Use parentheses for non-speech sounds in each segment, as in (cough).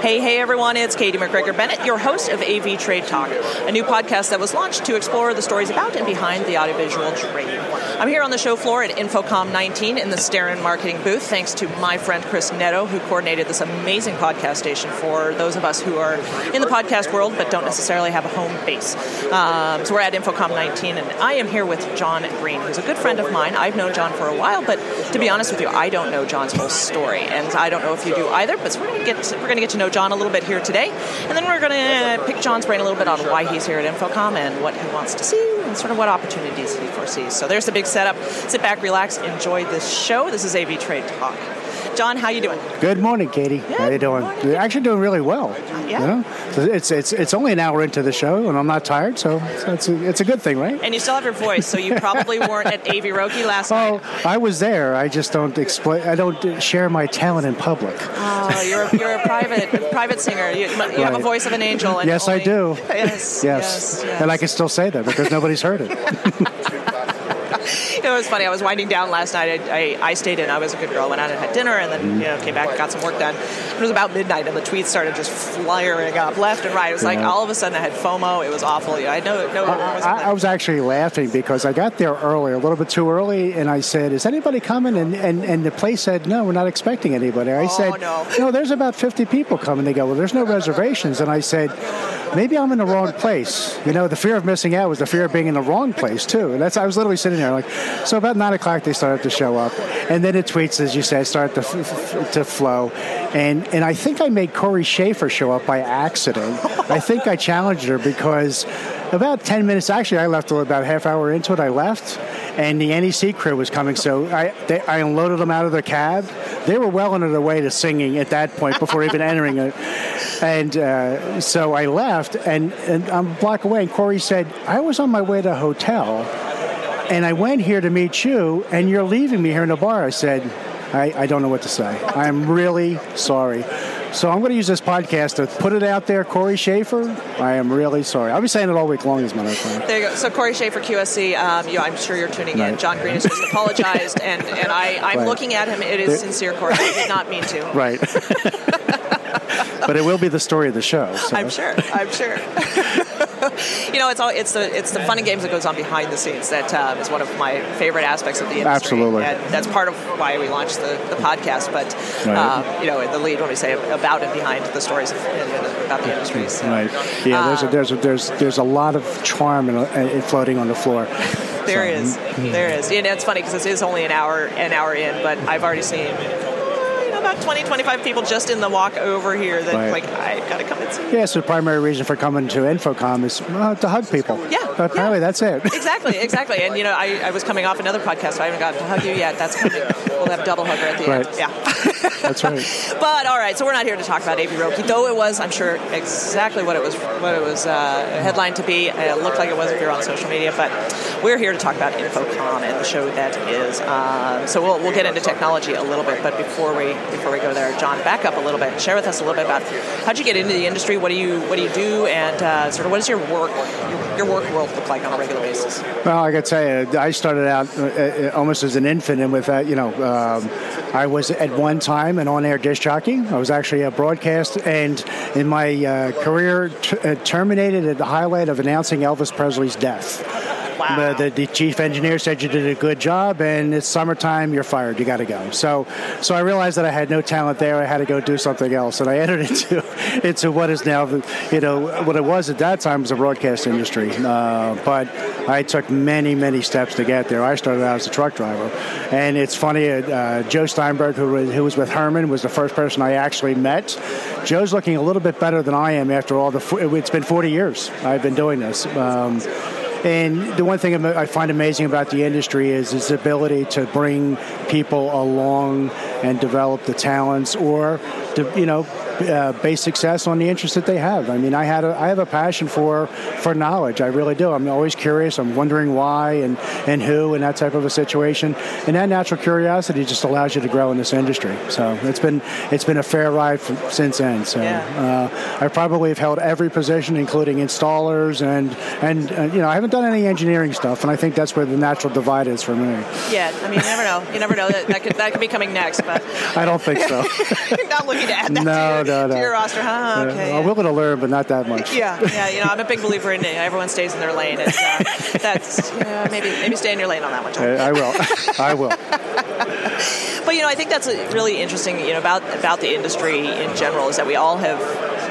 Hey, hey, everyone, it's Katie McGregor Bennett, your host of AV Trade Talk, a new podcast that was launched to explore the stories about and behind the audiovisual trade. I'm here on the show floor at InfoComm 19 in the Starin marketing booth, thanks to my friend Chris Neto, who coordinated this amazing podcast station for those of us who are in the podcast world but don't necessarily have a home base. Um, so we're at InfoComm 19, and I am here with John Green, who's a good friend of mine. I've known John for a while, but to be honest with you, I don't know John's whole story, and I don't know if you do either. But we're going to get we're going to get to know John a little bit here today, and then we're going to pick John's brain a little bit on why he's here at InfoComm and what he wants to see and sort of what opportunities he foresees. So there's the big setup. Sit back, relax, enjoy this show. This is AV Trade Talk. John, how you doing? Good morning, Katie. Yeah, how you doing? morning. You're actually doing really well. yeah. You know, So it's it's it's only an hour into the show, and I'm not tired, so it's a, it's a good thing, right? And you still have your voice, so you probably (laughs) weren't at AV Roki last oh, night. Oh, I was there. I just don't explain. I don't share my talent in public. Oh, you're a, you're a private private singer. You, you have a voice of an angel. And Yes, I do. Yes, Yes. yes, yes. and I can still say that because nobody's heard it. (laughs) (laughs) It was funny. I was winding down last night. I, I, I stayed in. I was a good girl. Went out and had dinner, and then mm-hmm. you know came back, got some work done. It was about midnight, and the tweets started just flying up left and right. It was like all of a sudden I had FOMO. It was awful. I know. No, I, I was actually laughing because I got there early, a little bit too early, and I said, "Is anybody coming?" And and, and the place said, "No, we're not expecting anybody." I Oh, said, no. there's about 50 people coming." They go, "Well, there's no reservations," and I said. Maybe I'm in the wrong place. You know, the fear of missing out was the fear of being in the wrong place too. And that's I was literally sitting there like. So about nine o'clock they started to show up, and then the tweets, as you said, started to f- f- to flow, and and I think I made Corey Schaefer show up by accident. (laughs) I think I challenged her because about 10 minutes actually i left about a half hour into it i left. And the NEC crew was coming. So i they, i unloaded them out of their cab. They were well on their way to singing at that point before even entering it. And uh, so i left and, and i'm a block away. And corey said i was on my way to a hotel and I went here to meet you, and you're leaving me here in the bar. I said, I, I don't know what to say. I'm really sorry. So I'm going to use this podcast to put it out there. Corey Schaefer, I am really sorry. I'll be saying it all week long, as a matter of fact. There you go. So Corey Schaefer, QSC. Um, you, I'm sure you're tuning in. John Green has just apologized, and, and I, I'm Right. looking at him. It is There- sincere, Corey. I did not mean to. Right. (laughs) but it will be the story of the show. So. I'm sure. I'm sure. (laughs) (laughs) you know, it's all it's the it's the fun and games that goes on behind the scenes that um, is one of my favorite aspects of the industry. Absolutely. and that's part of why we launched the, the podcast. But Right. um, you know, the lead when we say about and behind the stories of, about the industry. So. Right. Yeah. There's a, Um, there's a, there's there's a lot of charm in, in floating on the floor. (laughs) There So, is, there is. And it's funny because this is only an hour, an hour in, but I've already seen uh, about 20, 25 people just in the walk over here that Right. like I've got to come and see. Yeah. So the primary reason for coming to InfoComm is uh, to hug people. Yeah, But apparently that's it. Exactly, exactly. And you know, I, I was coming off another podcast, so I haven't gotten to hug you yet. That's coming. We'll have double hugger at the Right. end. Yeah. (laughs) That's right. (laughs) But all right, so we're not here to talk about AV Roki, though it was, I'm sure, exactly what it was, what it was uh, headlined to be. It looked like it was if you're on social media, but we're here to talk about InfoComm and the show that is. Um, so we'll, we'll get into technology a little bit, but before we before we go there, John, back up a little bit share with us a little bit about how'd you get into the industry, what do you what do you do, and uh, sort of what does your work your, your work world look like on a regular basis? Well, I got to tell you, I started out uh, uh, almost as an infant, and with that, you know, um, I was at one time an on-air disc jockey. I was actually a broadcast, and in my uh, career t- uh, terminated at the highlight of announcing Elvis Presley's death. Wow. The, the, the chief engineer said you did a good job, and it's summertime. You're fired. You got to go. So, so I realized that I had no talent there. I had to go do something else, and I entered (laughs) into into what is now, you know, what it was at that time was the broadcast industry. Uh, but I took many, many steps to get there. I started out as a truck driver, and it's funny. Uh, Joe Steinberg, who was, who was with Herman, was the first person I actually met. Joe's looking a little bit better than I am after all the. It's been 40 years I've been doing this. Um, and the one thing I find amazing about the industry is its ability to bring people along and develop the talents or, to, you know, uh, base success on the interest that they have. I mean, I had a, I have a passion for for knowledge. I really do. I'm always curious. I'm wondering why and and who and that type of a situation. And that natural curiosity just allows you to grow in this industry. So it's been it's been a fair ride since then. So Yeah. uh, I probably have held every position, including installers and and uh, you know I haven't done any engineering stuff, and I think that's where the natural divide is for me. Yeah, I mean, you never know. You never know that that could, that could be coming next. But (laughs) I don't think so. (laughs) you're not looking to add that no, to, your, no, no. to your roster, huh? Okay. I'm yeah. willing to learn, but not that much. Yeah, yeah, you know, I'm a big believer in everyone stays in their lane. And, uh, (laughs) that's uh, maybe maybe stay in your lane on that one. John. I, I will. (laughs) I will. But you know, I think that's really interesting. You know, about about the industry in general is that we all have.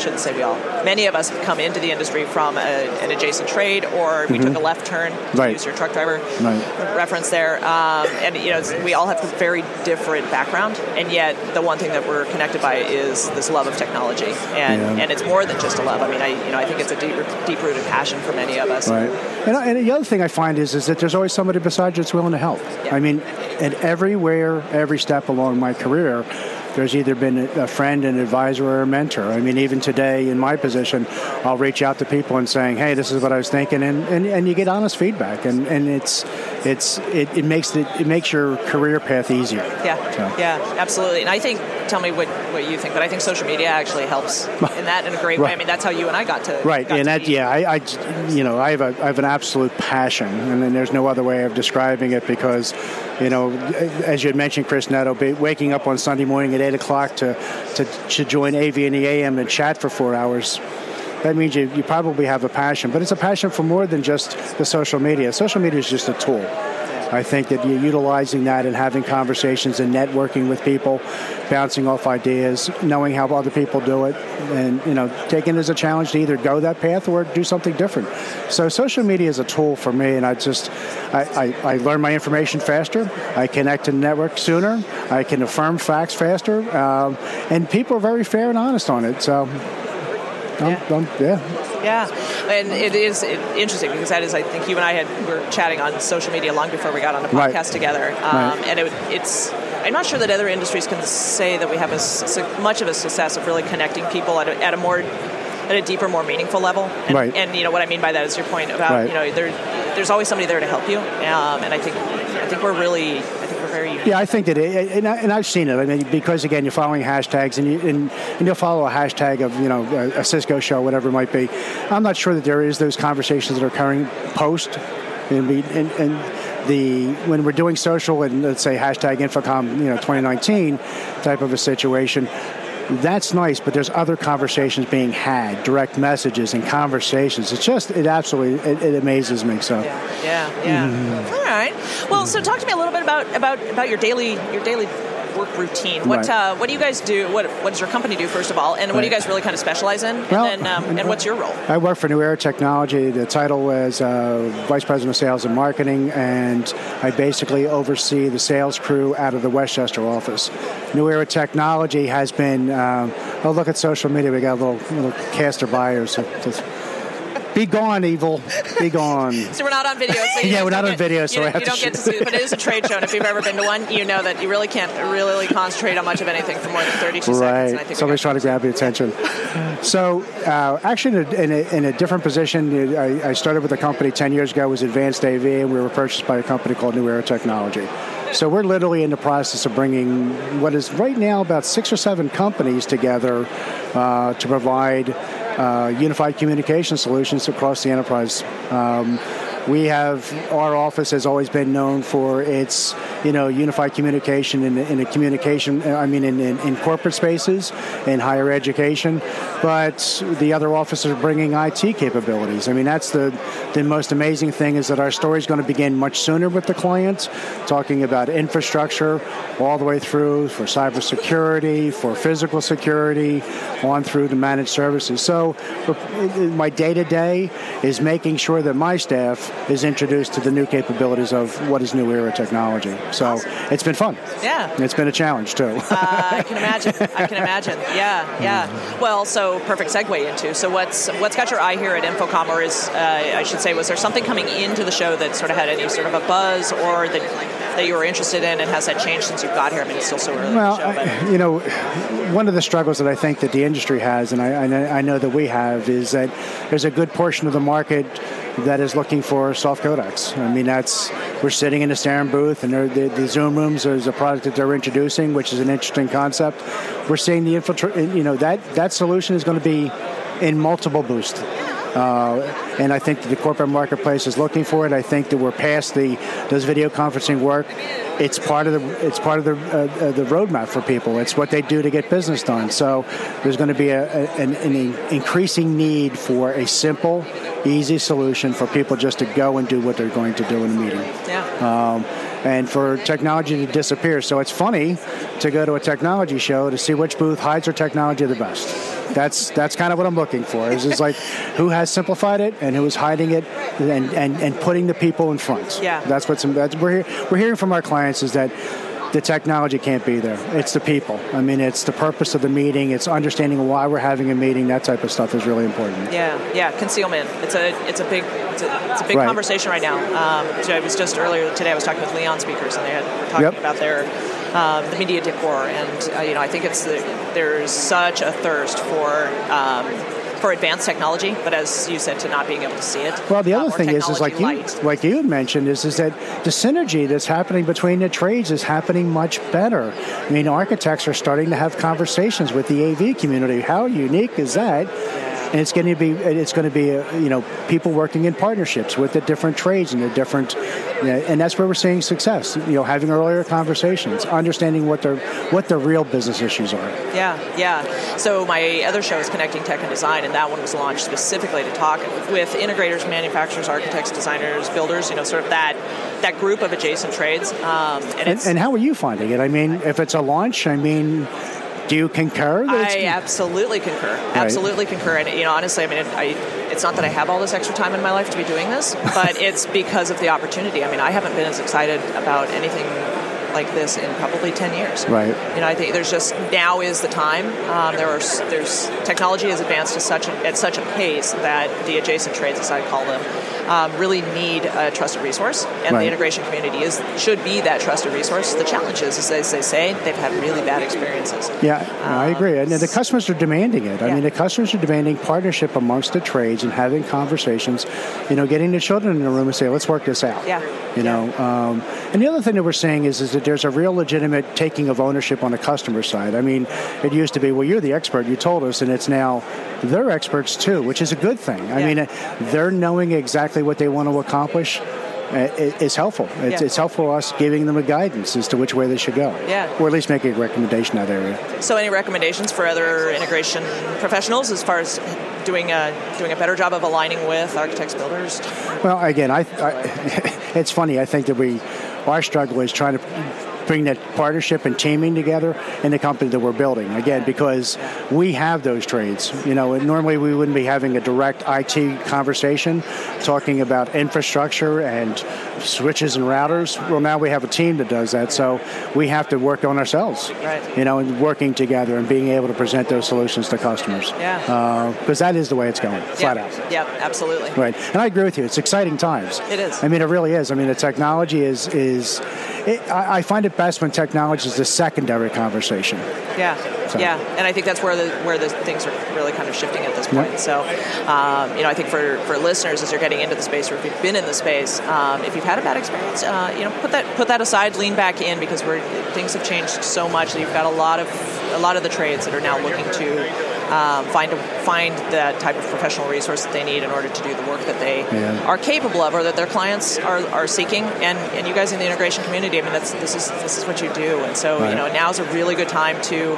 I shouldn't say we all. Many of us have come into the industry from a, an adjacent trade, or we took a left turn. Mm-hmm. Right. Use your truck driver Right. reference there, um, and you know, we all have a very different background, and yet the one thing that we're connected by is this love of technology, and Yeah. and it's more than just a love. I mean, I you know, I think it's a deep deep rooted passion for many of us. Right. And, and the other thing I find is, is that there's always somebody beside you that's willing to help. Yeah. I mean, and everywhere, every step along my career, there's either been a friend, an advisor, or a mentor. I mean, even today in my position, I'll reach out to people and saying, "Hey, this is what I was thinking," and, and, and you get honest feedback, and, and it's it's it, it makes it it makes your career path easier. Yeah, So. yeah, absolutely. And I think, tell me what, what you think, but I think social media actually helps (laughs) in that in a great way. I mean, that's how you and I got to Right, got and to that meet. yeah, I, I you know I have a I have an absolute passion, and then there's no other way of describing it because, you know, as you had mentioned, Chris Neto, be waking up on Sunday morning at eight o'clock to to, to join AV in the AM and chat for four hours. That means you, you probably have a passion, but it's a passion for more than just the social media. Social media is just a tool. I think that you're utilizing that and having conversations and networking with people, bouncing off ideas, knowing how other people do it, and you know, taking it as a challenge to either go that path or do something different. So social media is a tool for me, and I just I, I, I learn my information faster. I connect to network sooner. I can affirm facts faster, um, and people are very fair and honest on it. So. I'm, I'm, yeah, Yeah, and it is interesting because that is, I think you and I had were chatting on social media long before we got on the podcast Right. together, um, Right. and it, it's. I'm not sure that other industries can say that we have as much of a success of really connecting people at a, at a more at a deeper, more meaningful level. And, Right. and you know what I mean by that is your point about Right. you know there there's always somebody there to help you, um, and I think think we're really I think we're very unique. Yeah, I think that, it, and, I, I've seen it. I mean, because again, you're following hashtags, and you and, and you'll follow a hashtag of you know a, a Cisco show, whatever it might be. I'm not sure that there is those conversations that are occurring post, and, we, and, and the when we're doing social and let's say hashtag InfoComm, you know, 2019 type of a situation. That's nice, but there's other conversations being had, direct messages and conversations. It's just, it absolutely, it, it amazes me. So, Yeah, yeah, yeah. Mm-hmm. All right. Well, so talk to me a little bit about about about your daily your daily work routine. What Right. uh, what do you guys do? What what does your company do first of all? And what do you guys really kind of specialize in? Well, and then um, and what's your role? I work for New Era Technology. The title was uh, Vice President of Sales and Marketing, and I basically oversee the sales crew out of the Westchester office. New Era Technology has been. Um, oh, look at social media. We got a little, little caster buyers. So just, be gone, evil. Be gone. (laughs) So we're not on video. So Yeah, we're not get- on video, you so I don't- have you to don't get to see. But it is a trade show, and if you've ever been to one, you know that you really can't really concentrate on much of anything for more than 32 seconds. And I Right. we trying to grab your attention. So, uh, actually, in a, in, a, in a different position, I, I started with a company 10 years ago, was Advanced AV, and we were purchased by a company called New Era Technology. So, we're literally in the process of bringing what is right now about six or seven companies together uh, to provide unified communication solutions across the enterprise. Um, we have our office has always been known for its you know unified communication in, in a communication i mean in, in, in corporate spaces in higher education. But the other offices are bringing it capabilities. I mean that's the the most amazing thing is that our story is going to begin much sooner with the clients talking about infrastructure all the way through for cybersecurity for physical security on through to managed services. So uh, my day-to-day is making sure that my staff is introduced to the new capabilities of what is new era technology. So it's been fun. Yeah. It's been a challenge too. uh, I can imagine. I can imagine. (laughs) Yeah, yeah. Well, so perfect segue into. So what's what's got your eye here at InfoComm, or is uh, I should say, was there something coming into the show that sort of had any sort of a buzz, or that that you were interested in, and has that changed since you've got here? I mean, it's still so early. well, show, but I, you know, one of the struggles that I think that the industry has, and I, I know- that we have, is that there's a good portion of the market that is looking for soft codecs. I mean, that's we're sitting in a Starin booth, and the, the Zoom rooms is a product that they're introducing, which is an interesting concept. We're seeing the infiltrate. You know, that that solution is going to be in multiple booths. Uh, and I think that the corporate marketplace is looking for it. I think that we're past the does video conferencing work. It's part of the it's part of the uh, uh, the roadmap for people. It's what they do to get business done. So there's going to be a, a, an, an increasing need for a simple, easy solution for people just to go and do what they're going to do in a meeting. Yeah. Um, and for technology to disappear. So it's funny to go to a technology show to see which booth hides their technology the best. That's that's kind of what I'm looking for. Is just like who has simplified it and who is hiding it and, and, and putting the people in front. Yeah. That's what's that's we're we're hearing from our clients is that the technology can't be there. It's the people. I mean, it's the purpose of the meeting. It's understanding why we're having a meeting. That type of stuff is really important. Yeah, yeah. Concealment. It's a it's a big it's a, it's a big right. conversation right now. Um, so I was just earlier today. I was talking with Leon speakers, and they had talking yep. about their um, the media decor, and uh, you know I think it's the, there's such a thirst for. Um, for advanced technology, but as you said, to not being able to see it. Well, the other thing is, is like light. you, like you mentioned, is is that the synergy that's happening between the trades is happening much better. I mean, architects are starting to have conversations with the AV community. How unique is that? And it's going to be it's going to be uh, you know people working in partnerships with the different trades and the different you know, and that's where we're seeing success you know having earlier conversations understanding what their what the real business issues are. Yeah yeah. So my other show is connecting tech and design and that one was launched specifically to talk with integrators manufacturers architects designers builders you know sort of that that group of adjacent trades um, and, and, and how are you finding it? I mean if it's a launch i mean do you concur? I absolutely concur. Right. Absolutely concur. And you know, honestly, I mean, it, I, it's not that I have all this extra time in my life to be doing this, (laughs) but it's because of the opportunity. I mean, I haven't been as excited about anything like this in probably 10 years. Right. You know, I think there's just now is the time. Um, there are there's technology has advanced to such a, at such a pace that the adjacent trades, as I call them, um, really need a trusted resource, and right. the integration community is should be that trusted resource. The challenge is, as they say, they've had really bad experiences. Yeah, um, I agree, and the customers are demanding it. I yeah. mean, the customers are demanding partnership amongst the trades and having conversations. You know, getting the children in the room and say, "Let's work this out." Yeah. You yeah. know, um, and the other thing that we're saying is is that there's a real legitimate taking of ownership on the customer side. I mean, it used to be, well, you're the expert, you told us, and it's now they're experts too, which is a good thing. I mean, they're knowing exactly what they want to accomplish uh, it's helpful. It's, yeah. it's, helpful for us giving them a guidance as to which way they should go. Yeah. Or at least making a recommendation in that area. So, any recommendations for other integration professionals as far as doing a doing a better job of aligning with architects, builders? Well, again, I, I (laughs) it's funny. I think that we our struggle is trying to bring that partnership and teaming together in the company that we're building. Again, because we have those trades. You know, normally we wouldn't be having a direct IT conversation talking about infrastructure and switches and routers. Well, now we have a team that does that, so we have to work on ourselves. Right. You know, and working together and being able to present those solutions to customers. Yeah. Because uh, that is the way it's going, flat yeah. out. Yeah, absolutely. Right. And I agree with you. It's exciting times. It is. I mean, it really is. I mean, the technology is is. It, I, I find it best when technology is a secondary conversation. Yeah, so. yeah, and I think that's where the where the things are really kind of shifting at this point. So, um, you know, I think for, for listeners as you're getting into the space, or if you've been in the space, um, if you've had a bad experience, uh, you know, put that put that aside, lean back in because we're things have changed so much that you've got a lot of a lot of the trades that are now looking to um, find a, find that type of professional resource that they need in order to do the work that they yeah. are capable of or that their clients are, are seeking. And, and you guys in the integration community, I mean, that's this is this is what you do. And so right. you know now is a really good time to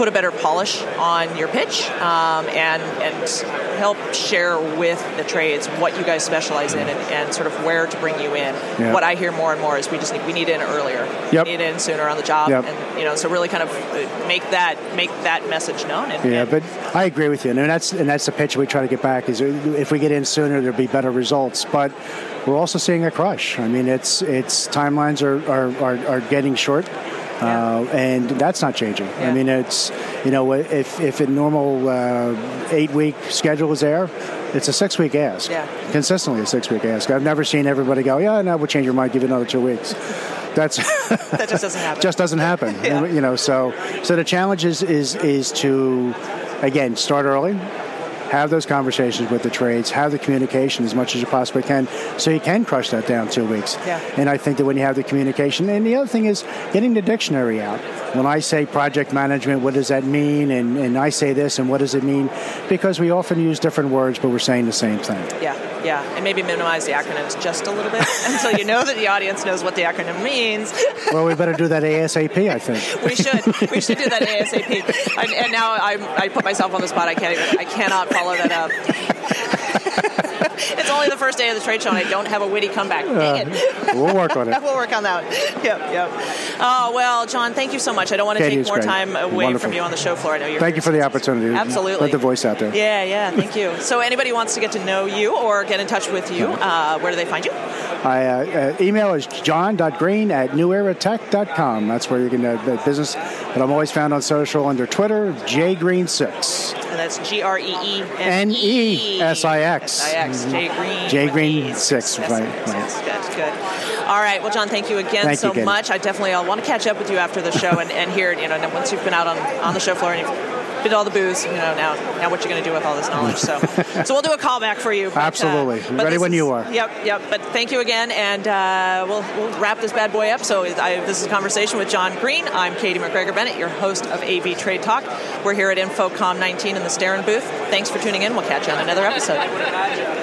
put a better polish on your pitch um, and and help share with the trades what you guys specialize in and, and sort of where to bring you in. What I hear more and more is we just need we need in earlier, yep. need in sooner on the job, yep. and you know so really kind of make that make that message known. And, yeah, and but I agree with you, and that's and that's the pitch we try to get back is if we get in sooner, there'll be better results, but. We're also seeing a crush. I mean, it's it's timelines are, are, are, are getting short. Uh, and that's not changing. Yeah. I mean, it's you know if if a normal uh, eight week schedule is there, it's a six week ask. Yeah. Consistently a six week ask. I've never seen everybody go, yeah, no, we'll change your mind, give you another two weeks. That's (laughs) that just doesn't happen. just doesn't happen. (laughs) yeah. You know, so so the challenge is is is to again start early have those conversations with the trades, have the communication as much as you possibly can, so you can crush that down two weeks. Yeah. And I think that when you have the communication, and the other thing is getting the dictionary out. when I say project management, what does that mean? And, and I say this, and what does it mean? Because we often use different words, but we're saying the same thing. Yeah, yeah. And maybe minimize the acronyms just a little bit (laughs) until you know that the audience knows what the acronym means. well, we better do that ASAP, I think. we should. We should do that ASAP. And, and now I, I put myself on the spot. I can't even, I cannot follow that up. (laughs) it's only the first day of the trade show, and I don't have a witty comeback. (laughs) We'll work on it. (laughs) we'll work on that. Yep, yep. Oh well, John, thank you so much. I don't want to take more great. time away Wonderful. from you on the show floor. I know you're. Thank you for the opportunity. Absolutely. Let the voice out there. Yeah, yeah. Thank you. So, anybody wants to get to know you or get in touch with you, uh, where do they find you? My uh, uh, email is john.green at neweratech.com. That's where you can uh, business. But I'm always found on social under Twitter, jgreen6. And that's G R E E N E S I X. I X. J Green. J Green 6. Yes, Right. right. good, good. All right. Well, John, thank you again Thank so you, much. I definitely uh, want to catch up with you after the show and, and hear, you know, once you've been out on, on the show floor and you've to all the booze, you know, now now what you're going to do with all this knowledge. So (laughs) so we'll do a callback for you. But, Absolutely. Uh, Ready when is- you are. Yep, yep. But thank you again, and uh, we'll, we'll wrap this bad boy up. So I, this is a conversation with John Green. I'm Katie McGregor Bennett, your host of AV Trade Talk. We're here at InfoComm 19 in the Starin booth. Thanks for tuning in. We'll catch you on another episode.